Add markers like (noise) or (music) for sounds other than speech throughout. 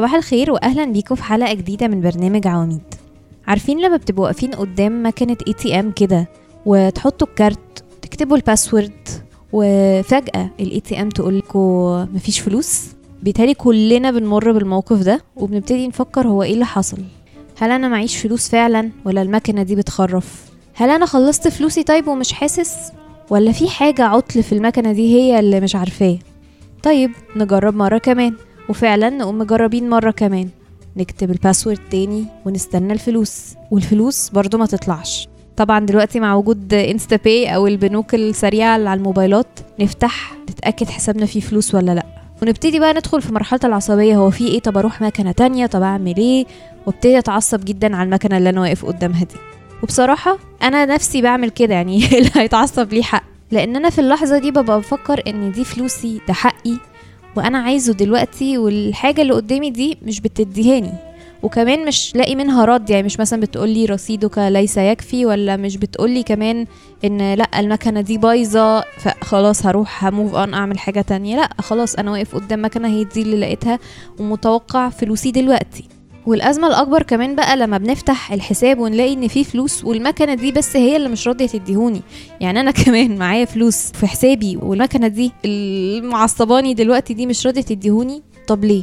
صباح الخير واهلا بيكم في حلقة جديدة من برنامج عواميد. عارفين لما بتبقوا واقفين قدام مكنة ATM كده وتحطوا ال card تكتبوا ال password وفجأة ال ATM تقول لكم مفيش فلوس؟ بيتهيألي كلنا بنمر بالموقف ده وبنبتدي نفكر هو إيه اللي حصل. هل أنا معيش فلوس فعلا ولا المكنة دي بتخرف؟ هل أنا خلصت فلوسي طيب ومش حاسس؟ ولا في حاجة عطل في المكنة دي هي اللي مش عارفاه؟ طيب نجرب مرة كمان. وفعلا نقوم مجربين مرة كمان. نكتب ال password تاني ونستنى الفلوس. والفلوس برضو ما تطلعش. طبعا دلوقتي مع وجود InstaPay أو البنوك السريعة اللي على الموبايلات نفتح نتأكد حسابنا فيه فلوس ولا لأ. ونبتدي بقى ندخل في مرحلة العصبية هو في إيه؟ طب أروح مكنة تانية؟ طب أعمل إيه؟ وابتدي أتعصب جدا على المكنة اللي أنا واقف قدامها دي. وبصراحة أنا نفسي بعمل كده يعني (laughs) اللي هيتعصب ليه حق. لأن أنا في اللحظة دي ببقى بفكر إن دي فلوسي ده حقي. وأنا عايزه دلوقتي والحاجة اللي قدامي دي مش بتديهاني وكمان مش لاقي منها رد يعني مش مثلا بتقولي رصيدك ليس يكفي ولا مش بتقولي كمان إن لأ المكنة دي بايظة فخلاص هروح هموف اون أعمل حاجة تانية. لأ خلاص أنا واقف قدام مكنة هي دي اللي لقيتها ومتوقع فلوسي دلوقتي. والأزمة الأكبر كمان بقى لما بنفتح الحساب ونلاقي إن فيه فلوس والمكنة دي بس هي اللي مش راضية تديهوني. يعني أنا (laughs) كمان معايا فلوس في حسابي والمكنة دي اللي معصباني دلوقتي دي مش راضية تديهوني طب ليه؟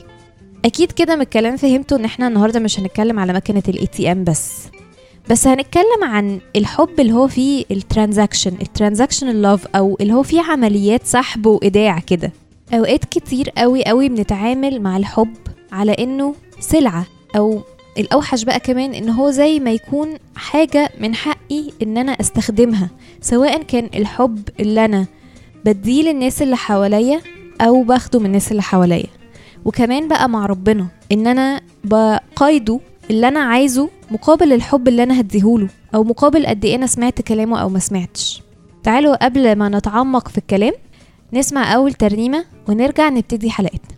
أكيد كده من الكلام فهمتوا إن إحنا النهاردة مش هنتكلم على مكنة ال ATM بس. بس هنتكلم عن الحب اللي هو فيه ال transaction ال transaction ال love أو اللي هو فيه عمليات سحب وإيداع كده. أوقات كتير قوي قوي بنتعامل مع الحب على إنه سلعة. أو الأوحش بقى كمان إن هو زي ما يكون حاجة من حقي إن أنا أستخدمها سواء كان الحب اللي أنا بديه للناس اللي حواليا أو باخده من الناس اللي حواليا. وكمان بقى مع ربنا إن أنا بقايده اللي أنا عايزه مقابل الحب اللي أنا هديهوله أو مقابل قد إيه أنا سمعت كلامه أو ما سمعتش. تعالوا قبل ما نتعمق في الكلام نسمع أول ترنيمة ونرجع نبتدي حلقتنا.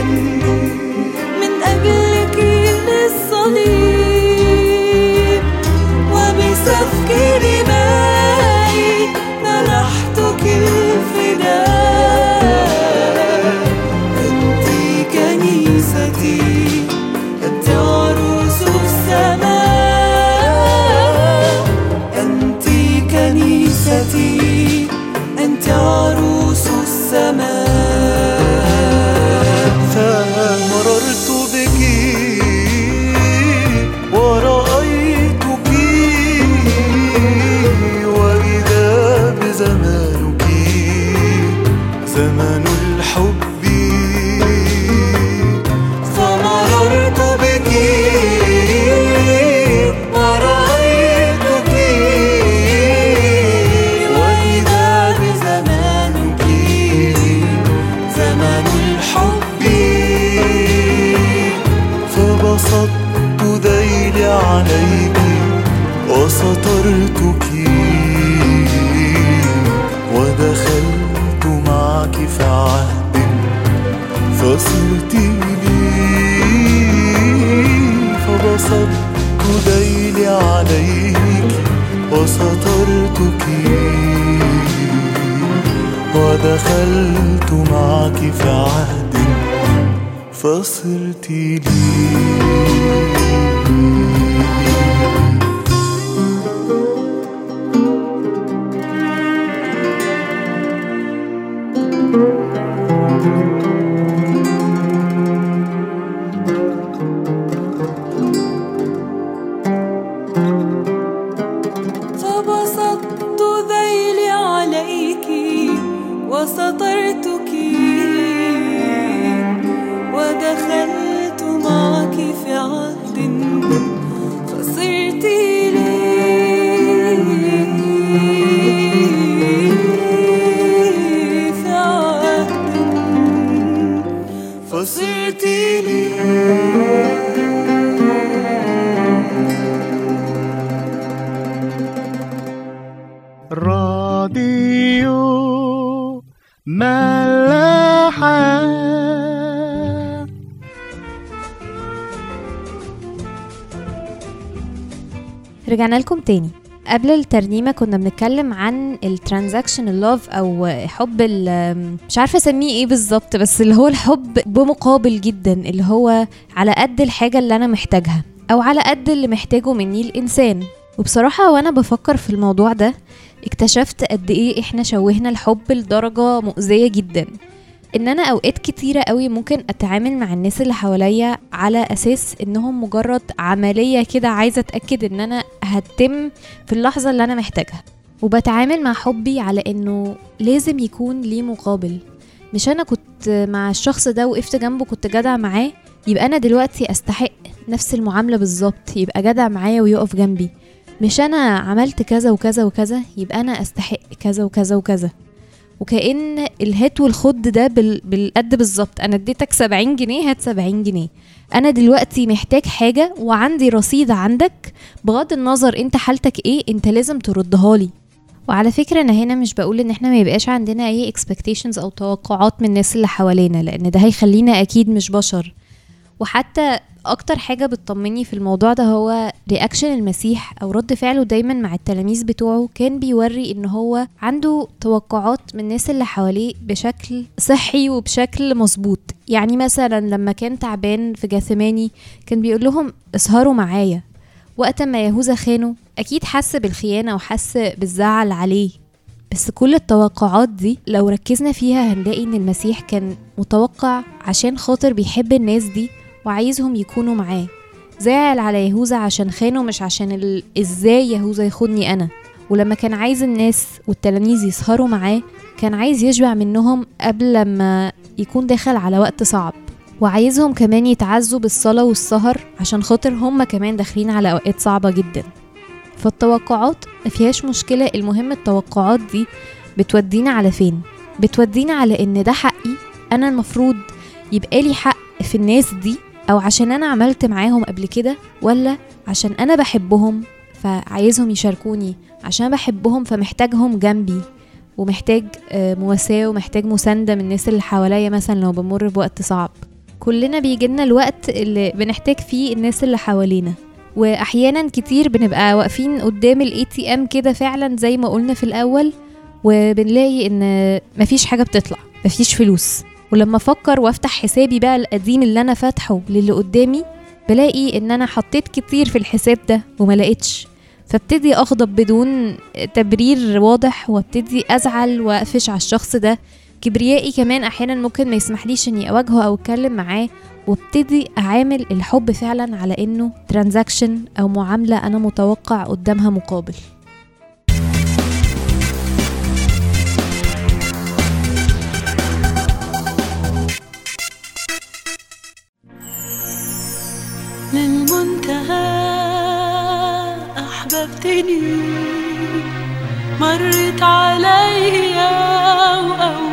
Sendung رجعنا لكم تاني. قبل الترنيمة كنا بنتكلم عن الترانزاكشن اللوف أو حب مش عارفة أسميه إيه بالظبط بس اللي هو الحب بمقابل جدا اللي هو على قد الحاجة اللي أنا محتاجها أو على قد اللي محتاجه مني الإنسان. وبصراحة وأنا بفكر في الموضوع ده اكتشفت قد إيه إحنا شوهنا الحب لدرجة مؤذية جدا. إن أنا أوقات كتيرة قوي ممكن أتعامل مع الناس اللي حواليا على أساس إنهم مجرد عملية كده عايزة أتأكد إن أنا هتم في اللحظة اللي أنا محتاجها. وبتعامل مع حبي على إنه لازم يكون ليه مقابل. مش أنا كنت مع الشخص ده وقفت جنبه كنت جدع معاه يبقى أنا دلوقتي أستحق نفس المعاملة بالظبط يبقى جدع معايا ويقف جنبي. مش أنا عملت كذا وكذا وكذا يبقى أنا أستحق كذا وكذا وكذا. وكأن الهات والخد ده بال... بالقد بالظبط. أنا اديتك 70 جنيه هات 70 جنيه. أنا دلوقتي محتاج حاجة وعندي رصيد عندك. بغض النظر أنت حالتك إيه أنت لازم تردها لي. وعلى فكرة أنا هنا مش بقول إن إحنا ما يبقاش عندنا أي expectations أو توقعات من الناس اللي حوالينا لأن ده هيخلينا أكيد مش بشر. وحتى أكتر حاجة بتطمني في الموضوع ده هو رياكشن المسيح أو رد فعله دايما مع التلاميذ بتوعه كان بيوري إن هو عنده توقعات من الناس اللي حواليه بشكل صحي وبشكل مظبوط. يعني مثلا لما كان تعبان في جاثماني كان بيقول لهم اسهروا معايا وقت ما يهوذا خانه أكيد حس بالخيانة وحس بالزعل عليه. بس كل التوقعات دي لو ركزنا فيها هنلاقي إن المسيح كان متوقع عشان خاطر بيحب الناس دي وعايزهم يكونوا معاه. زعل على يهوذا عشان خانه مش عشان ال... إزاي يهوذا يخوني أنا. ولما كان عايز الناس والتلاميذ يسهروا معاه كان عايز يشبع منهم قبل لما يكون داخل على وقت صعب. وعايزهم كمان يتعزوا بالصلاة والسهر عشان خاطر هم كمان داخلين على أوقات صعبة جدا. فالتوقعات مفيهاش مشكلة. المهم التوقعات دي بتودينا على فين؟ بتودينا على إن ده حقي. أنا المفروض يبقى لي حق في الناس دي أو عشان أنا عملت معاهم قبل كده ولا عشان أنا بحبهم فعايزهم يشاركوني؟ عشان بحبهم فمحتاجهم جنبي ومحتاج آه، مواساة ومحتاج مساندة من الناس اللي حواليا مثلا لو بمر بوقت صعب. كلنا بيجيلنا الوقت اللي بنحتاج فيه الناس اللي حوالينا. واحيانا كتير بنبقى واقفين قدام ال ATM كده فعلا زي ما قلنا في الأول وبنلاقي إن مفيش حاجة بتطلع مفيش فلوس. ولما أفكر وافتح حسابي بقى القديم اللي أنا فاتحه للي قدامي بلاقي ان أنا حطيت كتير في الحساب ده وما لقيتش. فابتدي اغضب بدون تبرير واضح وابتدي ازعل واقفش على الشخص ده. كبريائي كمان أحيانا ممكن ما يسمحليش اني اواجهه أو اتكلم معاه. وابتدي اعامل الحب فعلا على إنه ترانزاكشن أو معاملة أنا متوقع قدامها مقابل. أحببتني مرت عليا وقومتني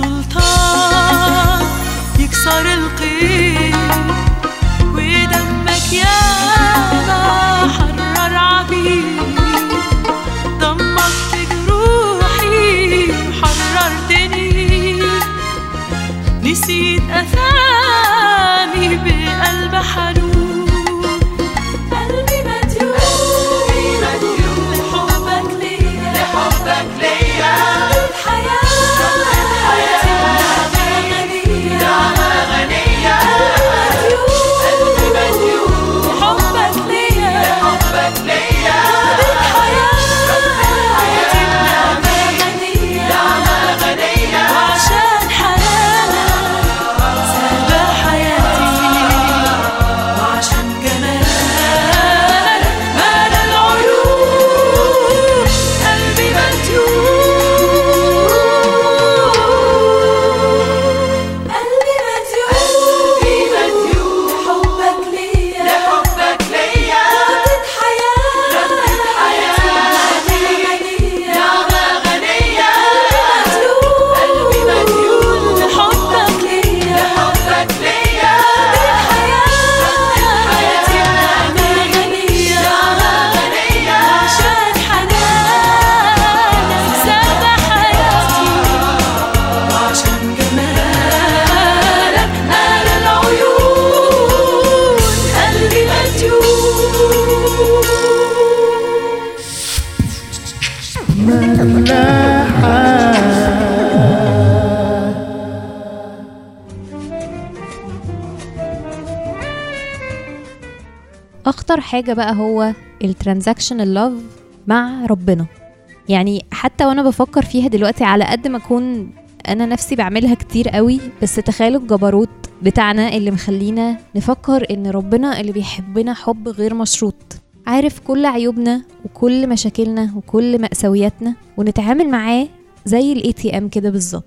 سلطان يكسر القيد ودمك يا حرر عبيد ضمت جروحي وحررتني نسيت أثامي بقلب حنون. قلبي مديون لحبك ليا. لحبك ليا. حاجة بقى هو ال transactional love مع ربنا. يعني حتى وأنا بفكر فيها دلوقتي على قد ما أكون أنا نفسي بعملها كتير قوي بس تخيلوا الجبروت بتاعنا اللي مخلينا نفكر إن ربنا اللي بيحبنا حب غير مشروط. عارف كل عيوبنا وكل مشاكلنا وكل مأساوياتنا ونتعامل معاه زي ال ATM كده بالظبط.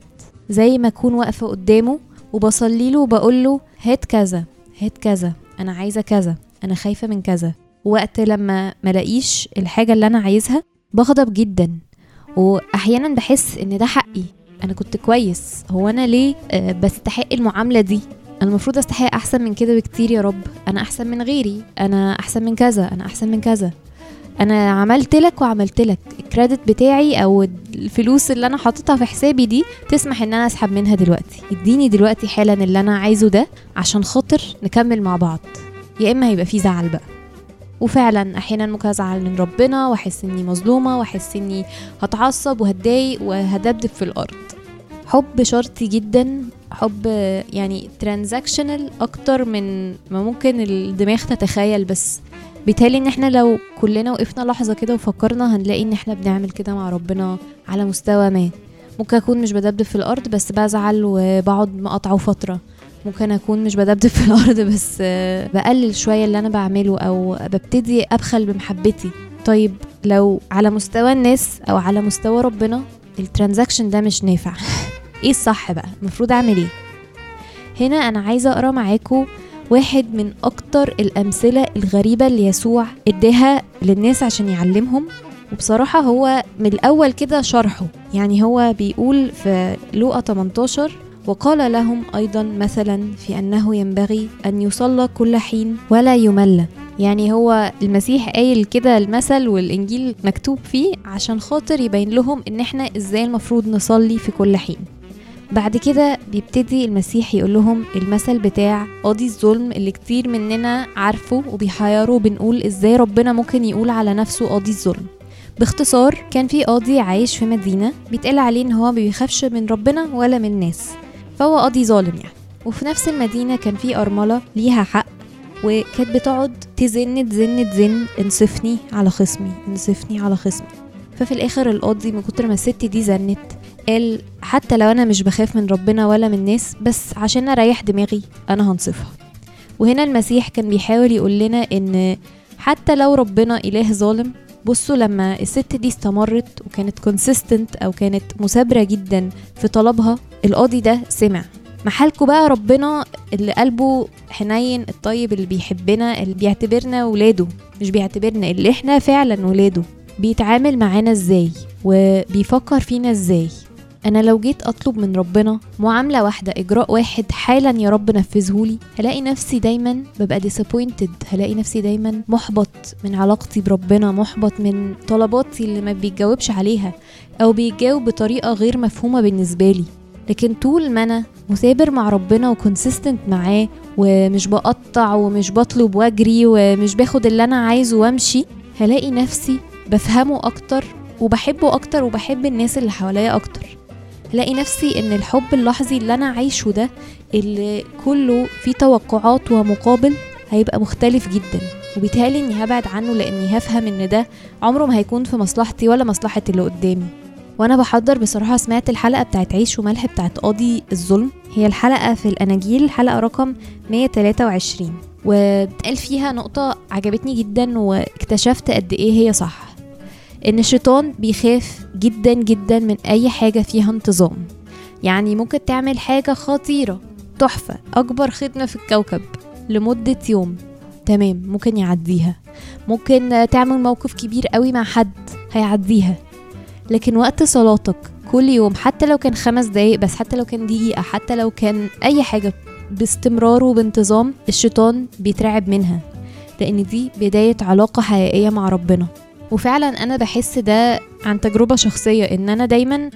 زي ما أكون واقفة قدامه وبصلي له وبقول له هات كذا هات كذا أنا عايزة كذا أنا خايفة من كذا. وقت لما ملاقيش الحاجة اللي أنا عايزها بغضب جدا. واحيانا بحس إن ده حقي. أنا كنت كويس. هو أنا ليه آه، بستحق المعاملة دي؟ أنا المفروض أستحق أحسن من كده بكتير يا رب. أنا أحسن من غيري. أنا أحسن من كذا. أنا أحسن من كذا. أنا عملت لك وعملت لك. الكريدت بتاعي أو الفلوس اللي أنا حاططها في حسابي دي تسمح إن أنا أسحب منها دلوقتي. إديني دلوقتي حالا اللي أنا عايزه ده عشان خاطر نكمل مع بعض. يا إما هيبقى في زعل بقى. وفعلا أحيانا ممكن أزعل من ربنا وأحس إني مظلومة وأحس إني هتعصب وهتضايق وهدبدب في الأرض. حب شرطي جدا حب يعني ترانزاكشنال أكتر من ما ممكن الدماغ تتخيل بس بالتالي إن إحنا لو كلنا وقفنا لحظة كده وفكرنا هنلاقي إن إحنا بنعمل كده مع ربنا على مستوى ما. ممكن أكون مش بدبدب في الأرض بس بزعل وبقعد مقاطعه فترة. ممكن أكون مش بدبدب في (laughs) الأرض بس بقلل شوية اللي أنا بعمله أو ببتدي أبخل بمحبتي. طيب لو على مستوى الناس أو على مستوى ربنا الترانزاكشن ده مش نافع. (laughs) إيه الصح بقى؟ المفروض أعمل إيه؟ هنا أنا عايزة أقرأ معاكم واحد من أكتر الأمثلة الغريبة اللي يسوع اداها للناس عشان يعلمهم. وبصراحة هو من الأول كده شرحه. يعني هو بيقول في لوقا 18 وقال لهم أيضا مثلا في أنه ينبغي أن يصلى كل حين ولا يمل. يعني هو المسيح قايل كده المثل والإنجيل مكتوب فيه عشان خاطر يبين لهم إن إحنا إزاي المفروض نصلي في كل حين. بعد كده بيبتدي المسيح يقول لهم المثل بتاع قاضي الظلم اللي كتير مننا عارفه وبيحيره بنقول إزاي ربنا ممكن يقول على نفسه قاضي الظلم. باختصار كان في قاضي عايش في مدينة بيتقال عليه إن هو بيخافش من ربنا ولا من الناس. فهو قاضي ظالم يعني. وفي نفس المدينة كان في أرملة ليها حق وكانت بتقعد تزن تزن تزن انصفني على خصمي انصفني على خصمي. ففي الآخر القاضي من كتر ما الست دي زنت قال حتى لو أنا مش بخاف من ربنا ولا من الناس بس عشان أريح دماغي أنا هنصفها. وهنا المسيح كان بيحاول يقول لنا إن حتى لو ربنا إله ظالم بصوا لما الست دي استمرت وكانت كونسيستنت أو كانت مثابرة جدا في طلبها القاضي ده سمع. محالكوا بقى ربنا اللي قلبه حنين الطيب اللي بيحبنا اللي بيعتبرنا ولاده. مش بيعتبرنا اللي إحنا فعلا ولاده. بيتعامل معانا إزاي؟ وبيفكر فينا إزاي؟ أنا لو جيت أطلب من ربنا معاملة واحدة إجراء واحد حالا يا رب نفذهولي هلاقي نفسي دايما ببقى disappointed هلاقي نفسي دايما محبط من علاقتي بربنا محبط من طلباتي اللي ما بيتجاوبش عليها أو بيجاوب بطريقة غير مفهومة بالنسبة لي. لكن طول ما أنا مثابر مع ربنا وكونسيستنت معاه ومش بقطع ومش بطلب واجري ومش باخد اللي أنا عايزه وأمشي هلاقي نفسي بفهمه أكتر وبحبه أكتر وبحب الناس اللي حواليا أكتر. هلاقي نفسي إن الحب اللحظي اللي أنا عايشه ده اللي كله فيه توقعات ومقابل هيبقى مختلف جدا. وبيتهيألي إني هبعد عنه لإني هفهم إن ده عمره ما هيكون في مصلحتي ولا مصلحة اللي قدامي. وأنا بحضر بصراحة سمعت الحلقة بتاعت عيش وملح بتاعت قاضي الظلم. هي الحلقة في الأناجيل حلقة رقم 123 وبتقال فيها نقطة عجبتني جدا واكتشفت قد إيه هي صح. إن الشيطان بيخاف جدا جدا من أي حاجة فيها انتظام. يعني ممكن تعمل حاجة خطيرة تحفة أكبر خدمة في الكوكب لمدة يوم. تمام ممكن يعديها. ممكن تعمل موقف كبير قوي مع حد هيعديها. لكن وقت صلاتك كل يوم حتى لو كان خمس دقايق بس حتى لو كان دقيقة حتى لو كان أي حاجة باستمرار وبانتظام الشيطان بيترعب منها. لأن دي بداية علاقة حقيقية مع ربنا. وفعلا أنا بحس ده عن تجربة شخصية إن أنا دايما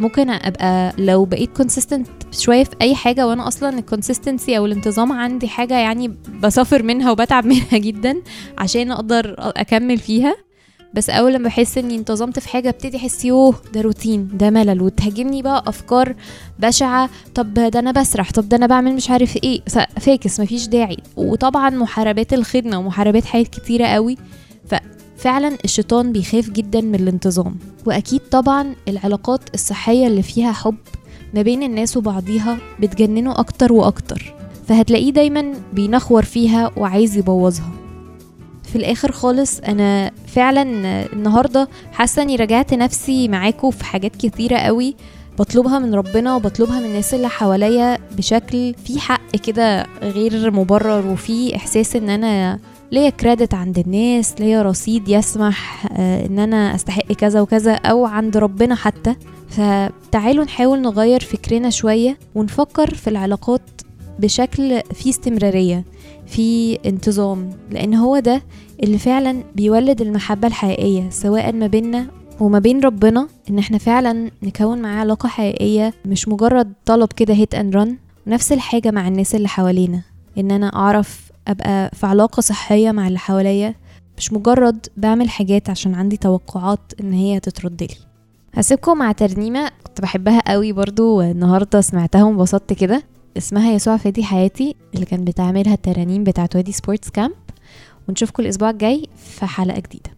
ممكن أبقى لو بقيت consistent شوية في أي حاجة وأنا أصلا ال consistency أو الانتظام عندي حاجة يعني بسافر منها وبتعب (laughs) منها جدا عشان أقدر أكمل فيها. بس أول لما بحس إني انتظمت في حاجة ابتدي أحس يوه ده روتين ده ملل وتهاجمني بقى أفكار بشعة طب ده أنا بسرح طب ده أنا بعمل مش عارف إيه فاكس مفيش داعي. وطبعا محاربات الخدمة ومحاربات حاجات كتيرة قوي. ففعلا الشيطان بيخاف جدا من الانتظام. وأكيد طبعا العلاقات الصحية اللي فيها حب ما بين الناس وبعضيها بتجننه أكتر وأكتر. فهتلاقيه دايما بينخور فيها وعايز يبوظها. في الآخر خالص أنا فعلا النهارده حاسة إني رجعت نفسي معاكم في حاجات كتيرة قوي. بطلبها من ربنا وبطلبها من الناس اللي حواليا بشكل في حق كده غير مبرر وفي إحساس إن أنا ليا credit عند الناس ليا رصيد يسمح آه، إن أنا أستحق كذا وكذا أو عند ربنا حتى. فتعالوا نحاول نغير فكرنا شوية ونفكر في العلاقات بشكل فيه استمرارية في انتظام. لأن هو ده اللي فعلا بيولد المحبة الحقيقية سواء ما بيننا وما بين ربنا إن إحنا فعلا نكون معاه علاقة حقيقية مش مجرد طلب كده hit and run نفس الحاجة مع الناس اللي حوالينا إن أنا أعرف أبقى في علاقة صحية مع اللي حواليا. مش مجرد بعمل حاجات عشان عندي توقعات إن هي تترد لي هسيبكم مع ترنيمة كنت بحبها قوي برضو والنهاردة سمعتها وانبسطت كده. اسمها يسوع فادي حياتي اللي كان بتعملها الترانيم بتاعت Wadi Sports Camp. ونشوفكم الأسبوع الجاي في حلقة جديدة.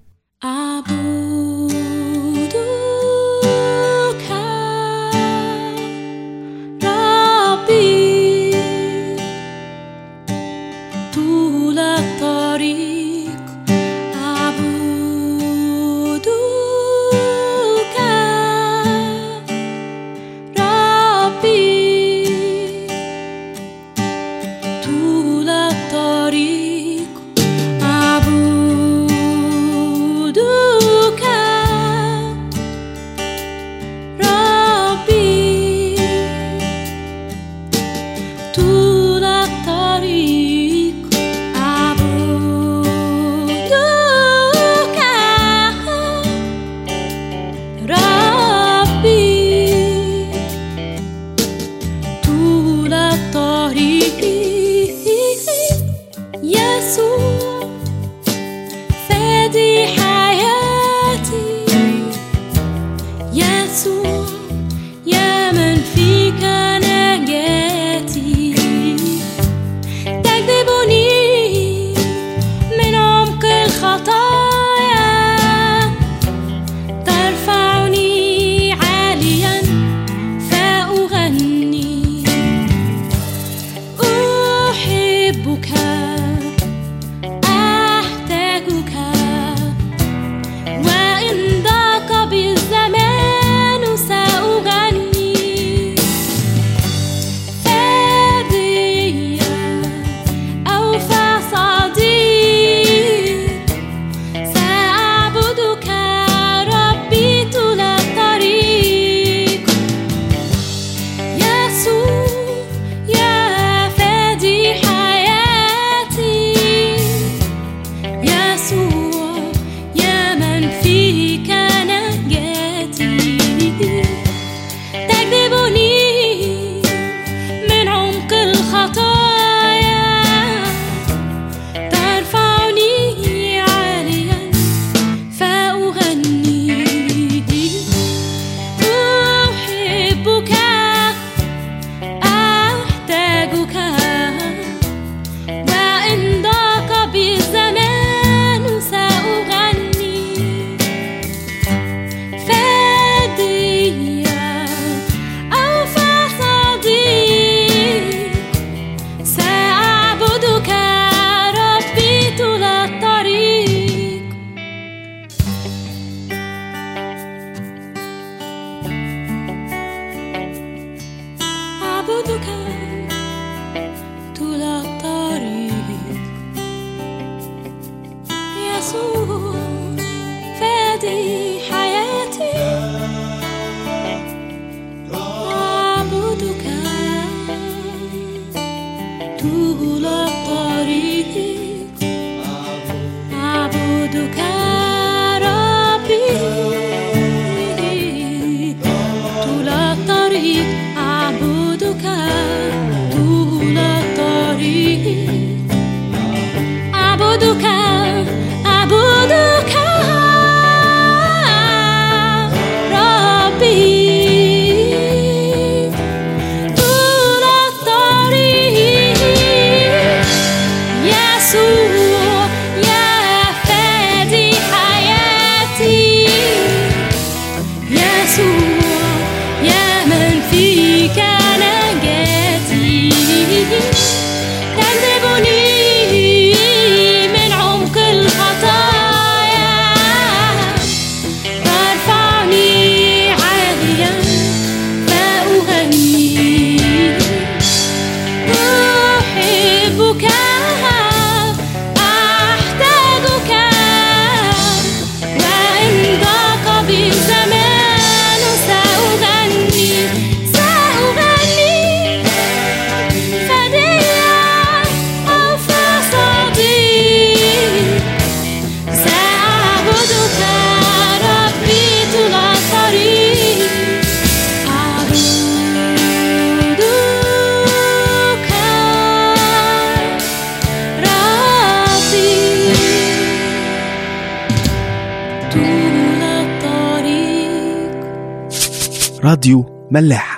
راديو ملاح